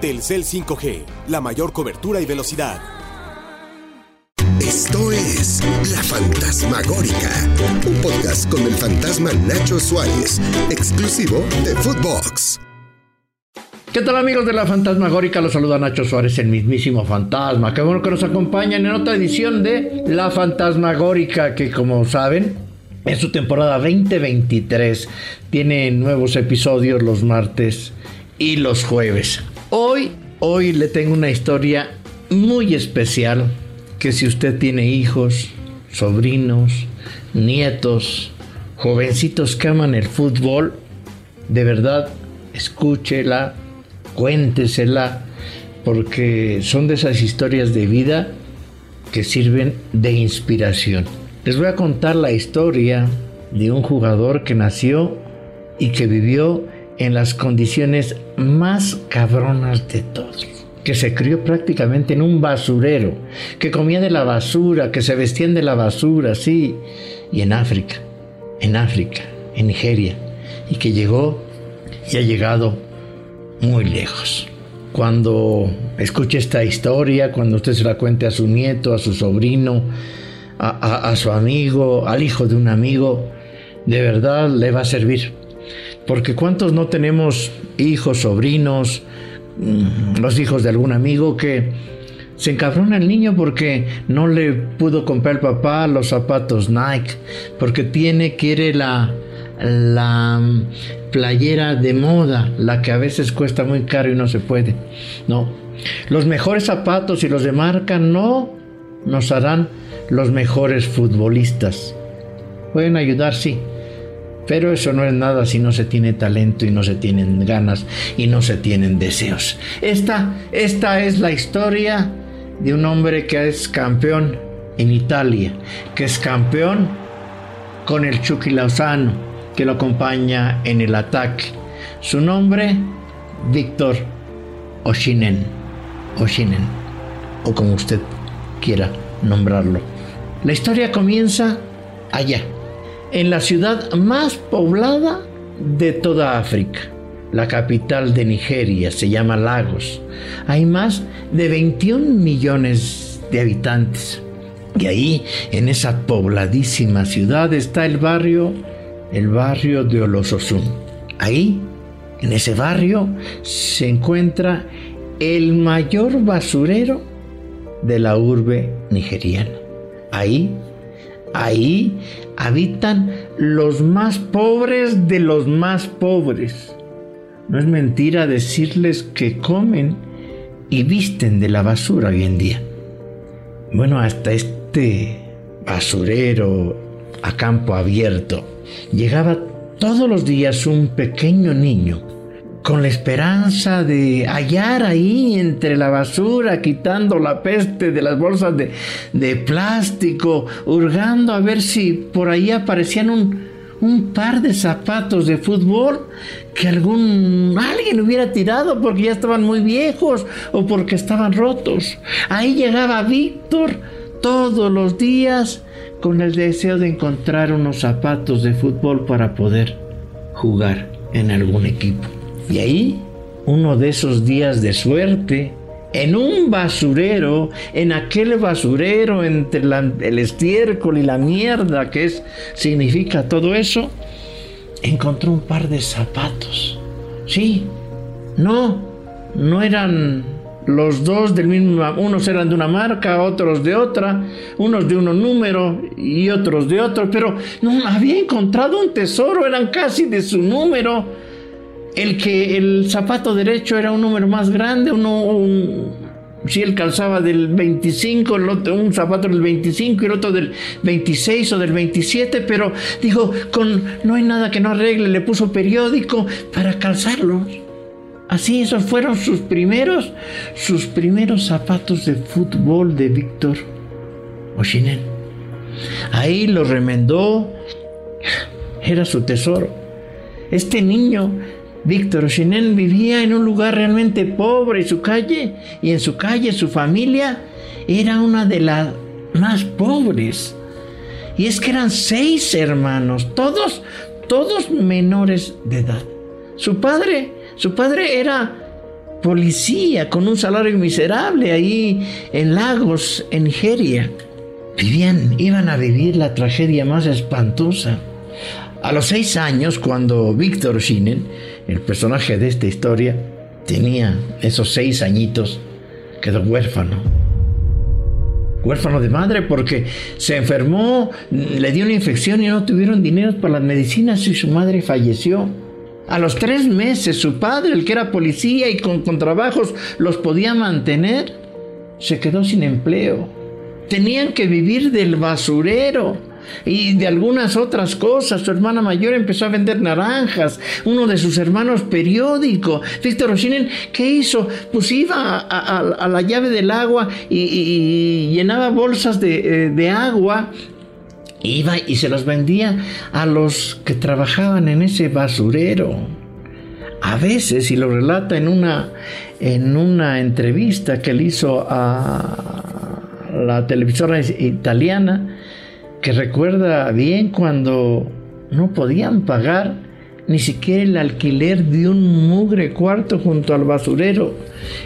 Telcel 5G, la mayor cobertura y velocidad. Esto es La Fantasmagórica, un podcast con el fantasma Nacho Suárez, exclusivo de Footbox. ¿Qué tal amigos de la Fantasmagórica? Los saluda Nacho Suárez, el mismísimo fantasma. Qué bueno que nos acompañan en otra edición de La Fantasmagórica, que como saben, es su temporada 2023. Tiene nuevos episodios los martes y los jueves. Hoy, hoy le tengo una historia muy especial que si usted tiene hijos, sobrinos, nietos, jovencitos que aman el fútbol, de verdad, escúchela, cuéntesela, porque son de esas historias de vida que sirven de inspiración. Les voy a contar la historia de un jugador que nació y que vivió en las condiciones más cabronas de todos. Que se crió prácticamente en un basurero, que comía de la basura, que se vestían de la basura, sí. Y en África, en África, en Nigeria. Y que llegó y ha llegado muy lejos. Cuando escuche esta historia, cuando usted se la cuente a su nieto, a su sobrino, a, su amigo, al hijo de un amigo, de verdad le va a servir. Porque cuántos no tenemos hijos, sobrinos, mm, los hijos de algún amigo que se encabrona el niño porque no le pudo comprar el papá los zapatos Nike, porque tiene, quiere la, la mm, playera de moda, la que a veces cuesta muy caro y no se puede. No, los mejores zapatos y los de marca no nos harán los mejores futbolistas. Pueden ayudar, sí, pero eso no es nada si no se tiene talento y no se tienen ganas y no se tienen deseos. Esta, esta es la historia de un hombre que es campeón en Italia, que es campeón con el Chucky Lozano, que lo acompaña en el ataque. Su nombre, Víctor Oshinen. Oshinen, o como usted quiera nombrarlo. La historia comienza allá, en la ciudad más poblada de toda África. La capital de Nigeria se llama Lagos. Hay más de 21 millones de habitantes. Y ahí, en esa pobladísima ciudad, está el barrio, el barrio de Olososun. Ahí, en ese barrio, se encuentra el mayor basurero de la urbe nigeriana. Ahí, ahí habitan los más pobres de los más pobres. No es mentira decirles que comen y visten de la basura hoy en día. Bueno, hasta este basurero a campo abierto llegaba todos los días un pequeño niño con la esperanza de hallar ahí entre la basura, quitando la peste de las bolsas de, de plástico, hurgando a ver si por ahí aparecían un, un par de zapatos de fútbol que algún alguien hubiera tirado porque ya estaban muy viejos o porque estaban rotos. Ahí llegaba Víctor todos los días con el deseo de encontrar unos zapatos de fútbol para poder jugar en algún equipo. Y ahí, uno de esos días de suerte, en un basurero, en aquel basurero entre el estiércol y la mierda que es, significa todo eso, encontró un par de zapatos. Sí, no, no eran los dos del mismo, unos eran de una marca, otros de otra, unos de uno número y otros de otro, pero no había encontrado un tesoro, eran casi de su número. El que el zapato derecho era un número más grande, uno, un, si él calzaba del 25, el otro, un zapato del 25 y el otro del 26 o del 27, pero dijo, con, no hay nada que no arregle, le puso periódico para calzarlos. Así, esos fueron sus primeros, sus primeros zapatos de fútbol de Víctor Oshinen. Ahí lo remendó, era su tesoro. Este niño, Víctor Oshinen, vivía en un lugar realmente pobre, su calle, y en su calle su familia era una de las más pobres. Y es que eran seis hermanos, todos, todos menores de edad. Su padre su padre era policía con un salario miserable ahí en Lagos, en Nigeria. Vivían, iban a vivir la tragedia más espantosa. A los seis años, cuando Víctor Shinen, el personaje de esta historia, tenía esos seis añitos, quedó huérfano. Huérfano de madre porque se enfermó, le dio una infección y no tuvieron dinero para las medicinas y su madre falleció. A los tres meses su padre, el que era policía y con, trabajos los podía mantener, se quedó sin empleo. Tenían que vivir del basurero y de algunas otras cosas. Su hermana mayor empezó a vender naranjas, uno de sus hermanos periódico. Víctor Oshinen, ¿qué hizo? Pues iba a, la llave del agua y, llenaba bolsas de, eh, de agua Iba y se los vendía a los que trabajaban en ese basurero. A veces, y lo relata en una, en una entrevista que le hizo a la televisora italiana, que recuerda bien cuando no podían pagar ni siquiera el alquiler de un mugre cuarto junto al basurero.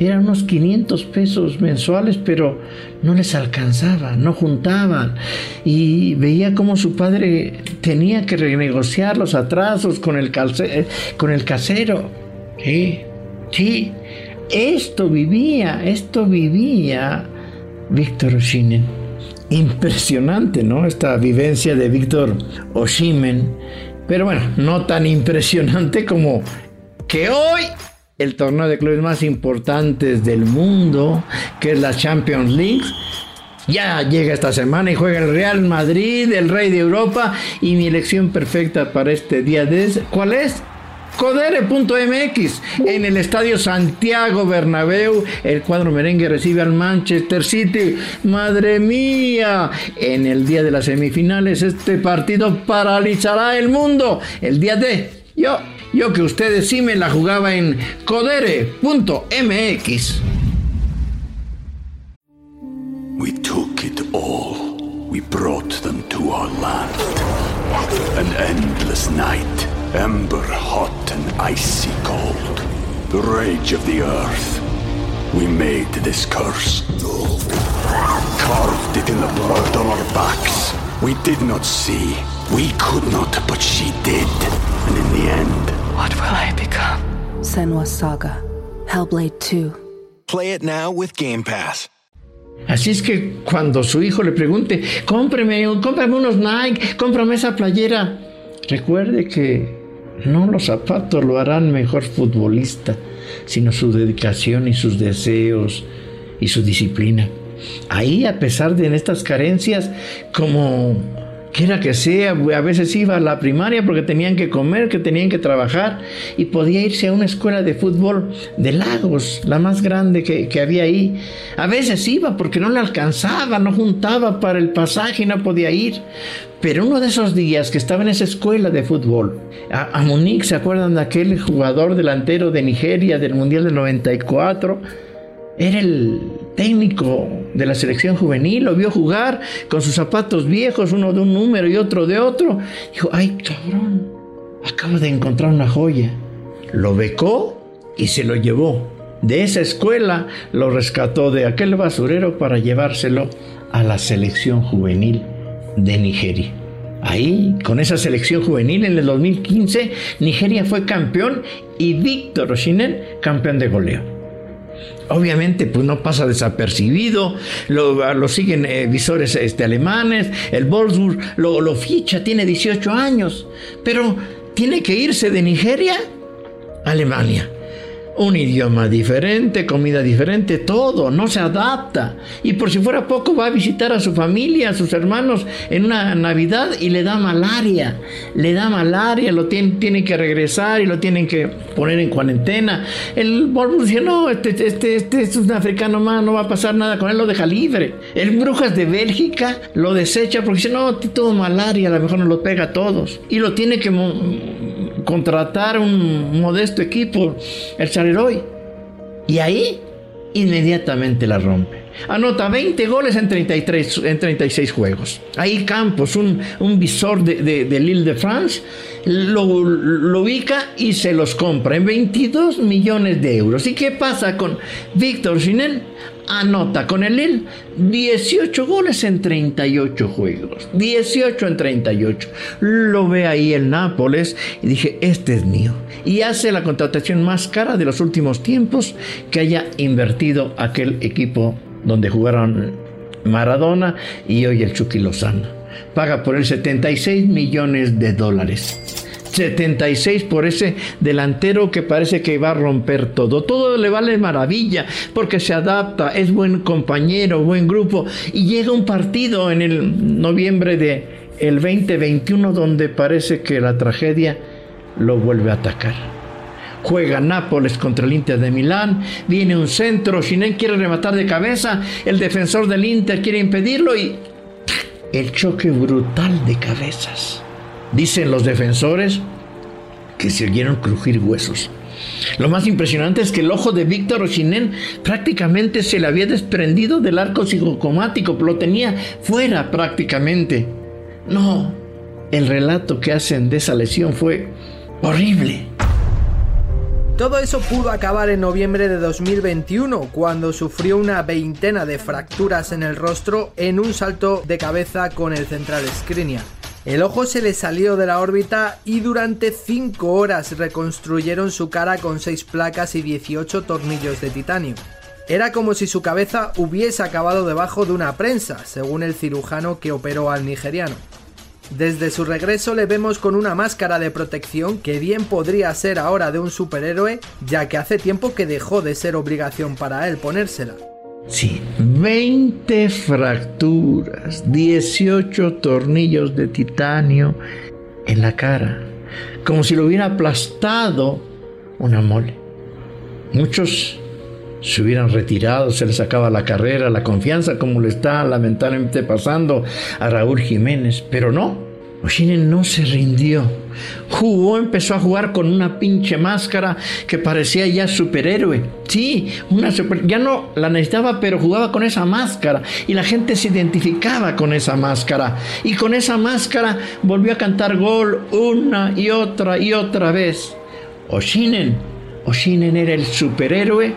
Eran unos 500 pesos mensuales, pero no les alcanzaba, no juntaban. Y veía cómo su padre tenía que renegociar los atrasos con el, eh, con el casero. Sí, sí, esto vivía, esto vivía Víctor Oshinen. Impresionante, ¿no? Esta vivencia de Víctor Oshimen pero bueno, no tan impresionante como que hoy el torneo de clubes más importantes del mundo, que es la Champions League, ya llega esta semana y juega el Real Madrid, el rey de Europa, y mi elección perfecta para este día de... ¿Cuál es? Codere.mx en el estadio Santiago Bernabéu. El cuadro merengue recibe al Manchester City. Madre mía, en el día de las semifinales este partido paralizará el mundo. El día de yo, yo que ustedes sí me la jugaba en codere.mx. We took it all. We brought them to our land. An endless night. Ember hot and icy cold. The rage of the earth. We made this curse. Carved it in the blood on our backs. We did not see. We could not, but she did. And in the end. What will I become? Senwa Saga. Hellblade 2. Play it now with Game Pass. Así es que cuando su hijo le pregunte, cómprame, cómprame unos Nike, cómprame esa playera, recuerde que no los zapatos lo harán mejor futbolista, sino su dedicación y sus deseos y su disciplina. Ahí, a pesar de estas carencias, como quiera que sea, a veces iba a la primaria porque tenían que comer, que tenían que trabajar y podía irse a una escuela de fútbol de Lagos, la más grande que, que, había ahí. A veces iba porque no le alcanzaba, no juntaba para el pasaje y no podía ir. Pero uno de esos días que estaba en esa escuela de fútbol, a, a ¿se acuerdan de aquel jugador delantero de Nigeria del Mundial del 94? Era el técnico de la selección juvenil, lo vio jugar con sus zapatos viejos, uno de un número y otro de otro. Dijo, ay cabrón, acabo de encontrar una joya. Lo becó y se lo llevó. De esa escuela lo rescató de aquel basurero para llevárselo a la selección juvenil de Nigeria. Ahí, con esa selección juvenil en el 2015, Nigeria fue campeón y Víctor Oshinen campeón de goleo. Obviamente, pues no pasa desapercibido, lo, siguen eh, visores este, alemanes, el Wolfsburg lo ficha, tiene 18 años, pero tiene que irse de Nigeria a Alemania un idioma diferente, comida diferente, todo, no se adapta. Y por si fuera poco va a visitar a su familia, a sus hermanos en una Navidad y le da malaria, le da malaria, lo tienen, tiene que regresar y lo tienen que poner en cuarentena. El Volvo dice, no, este, este, este, es un africano más, no va a pasar nada con él, lo deja libre. El Brujas de Bélgica lo desecha porque dice, no, todo malaria, a lo mejor nos lo pega a todos. Y lo tiene que contratar un modesto equipo, el Charleroi. Y ahí inmediatamente la rompe. Anota 20 goles en, 33, en 36 juegos. Ahí Campos, un, un visor de, de, de Lille de France, lo, ubica y se los compra en 22 millones de euros. ¿Y qué pasa con Víctor Sinel? anota con el Lille 18 goles en 38 juegos. 18 en 38. Lo ve ahí el Nápoles y dije, este es mío. Y hace la contratación más cara de los últimos tiempos que haya invertido aquel equipo donde jugaron Maradona y hoy el Chucky Lozano. Paga por él 76 millones de dólares. 76 por ese delantero que parece que va a romper todo. Todo le vale maravilla porque se adapta, es buen compañero, buen grupo y llega un partido en el noviembre de el 2021 donde parece que la tragedia lo vuelve a atacar. Juega Nápoles contra el Inter de Milán, viene un centro, Shinen quiere rematar de cabeza, el defensor del Inter quiere impedirlo y el choque brutal de cabezas. Dicen los defensores que se oyeron crujir huesos. Lo más impresionante es que el ojo de Víctor Ochinen prácticamente se le había desprendido del arco psicocomático, lo tenía fuera prácticamente. No, el relato que hacen de esa lesión fue horrible. Todo eso pudo acabar en noviembre de 2021, cuando sufrió una veintena de fracturas en el rostro en un salto de cabeza con el central Skriniar. El ojo se le salió de la órbita y durante 5 horas reconstruyeron su cara con 6 placas y 18 tornillos de titanio. Era como si su cabeza hubiese acabado debajo de una prensa, según el cirujano que operó al nigeriano. Desde su regreso le vemos con una máscara de protección que bien podría ser ahora de un superhéroe, ya que hace tiempo que dejó de ser obligación para él ponérsela. Sí, 20 fracturas, 18 tornillos de titanio en la cara, como si lo hubiera aplastado una mole. Muchos se hubieran retirado, se les sacaba la carrera, la confianza, como le está lamentablemente pasando a Raúl Jiménez, pero no, Oshinen no se rindió. Jugó, empezó a jugar con una pinche máscara que parecía ya superhéroe. Sí, una super, ya no la necesitaba, pero jugaba con esa máscara y la gente se identificaba con esa máscara. Y con esa máscara volvió a cantar gol una y otra y otra vez. Oshinen, Oshinen era el superhéroe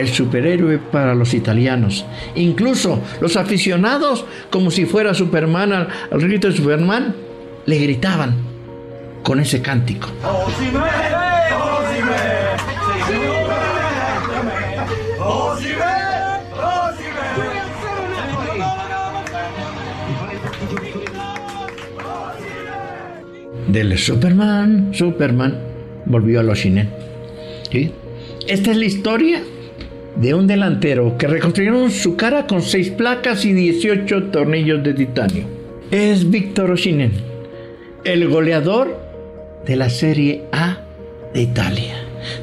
el superhéroe para los italianos. Incluso los aficionados, como si fuera Superman al, al grito de Superman, le gritaban con ese cántico. Del Superman, Superman, volvió a los. ¿Sí? Esta es la historia de un delantero que reconstruyeron su cara con seis placas y 18 tornillos de titanio. Es Víctor Oshinen, el goleador de la Serie A de Italia.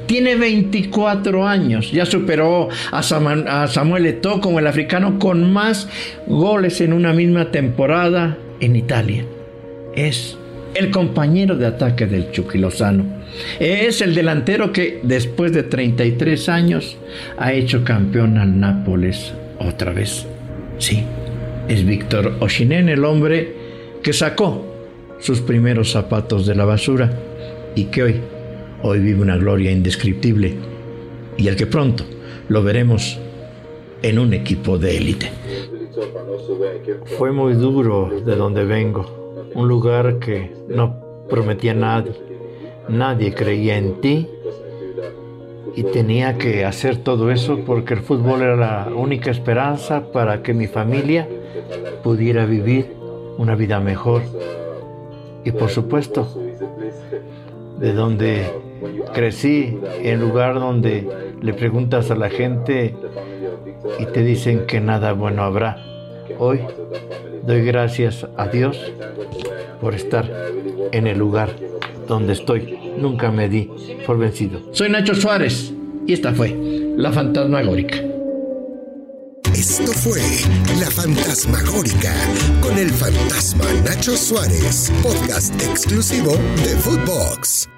Tiene 24 años, ya superó a Samuel Eto'o como el africano con más goles en una misma temporada en Italia. Es el compañero de ataque del Chucky Lozano. Es el delantero que después de 33 años ha hecho campeón al Nápoles otra vez. Sí, es Víctor Oshinen el hombre que sacó sus primeros zapatos de la basura y que hoy, hoy vive una gloria indescriptible y el que pronto lo veremos en un equipo de élite. Fue muy duro de donde vengo un lugar que no prometía a nadie. Nadie creía en ti y tenía que hacer todo eso porque el fútbol era la única esperanza para que mi familia pudiera vivir una vida mejor. Y por supuesto, de donde crecí, en lugar donde le preguntas a la gente y te dicen que nada bueno habrá. Hoy doy gracias a Dios por estar en el lugar donde estoy. Nunca me di por vencido. Soy Nacho Suárez y esta fue La Fantasmagórica. Esto fue La Fantasmagórica con el fantasma Nacho Suárez, podcast exclusivo de Footbox.